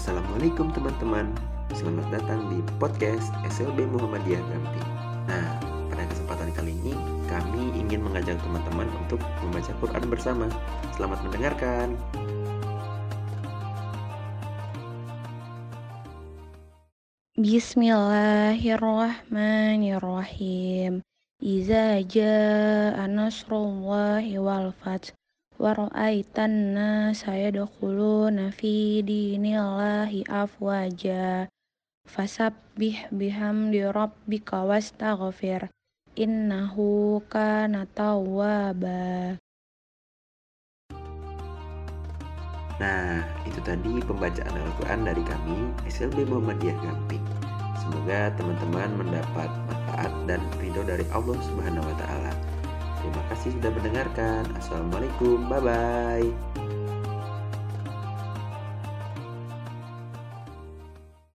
Assalamualaikum teman-teman. Selamat datang di podcast SLB Muhammadiyah Gampi Nah, pada kesempatan kali ini kami ingin mengajak teman-teman untuk membaca Quran bersama. Selamat mendengarkan. Bismillahirrahmanirrahim. Iza ja'a nasrullahi wal waraitan nasa yadkhuluna fi dinillahi afwaja fasabbih bihamdi rabbika wastaghfir innahu kana tawwaba Nah, itu tadi pembacaan Al-Quran dari kami, SLB Muhammadiyah Gamping. Semoga teman-teman mendapat manfaat dan ridho dari Allah Subhanahu wa Ta'ala. Terima kasih sudah mendengarkan. Assalamualaikum. Bye bye.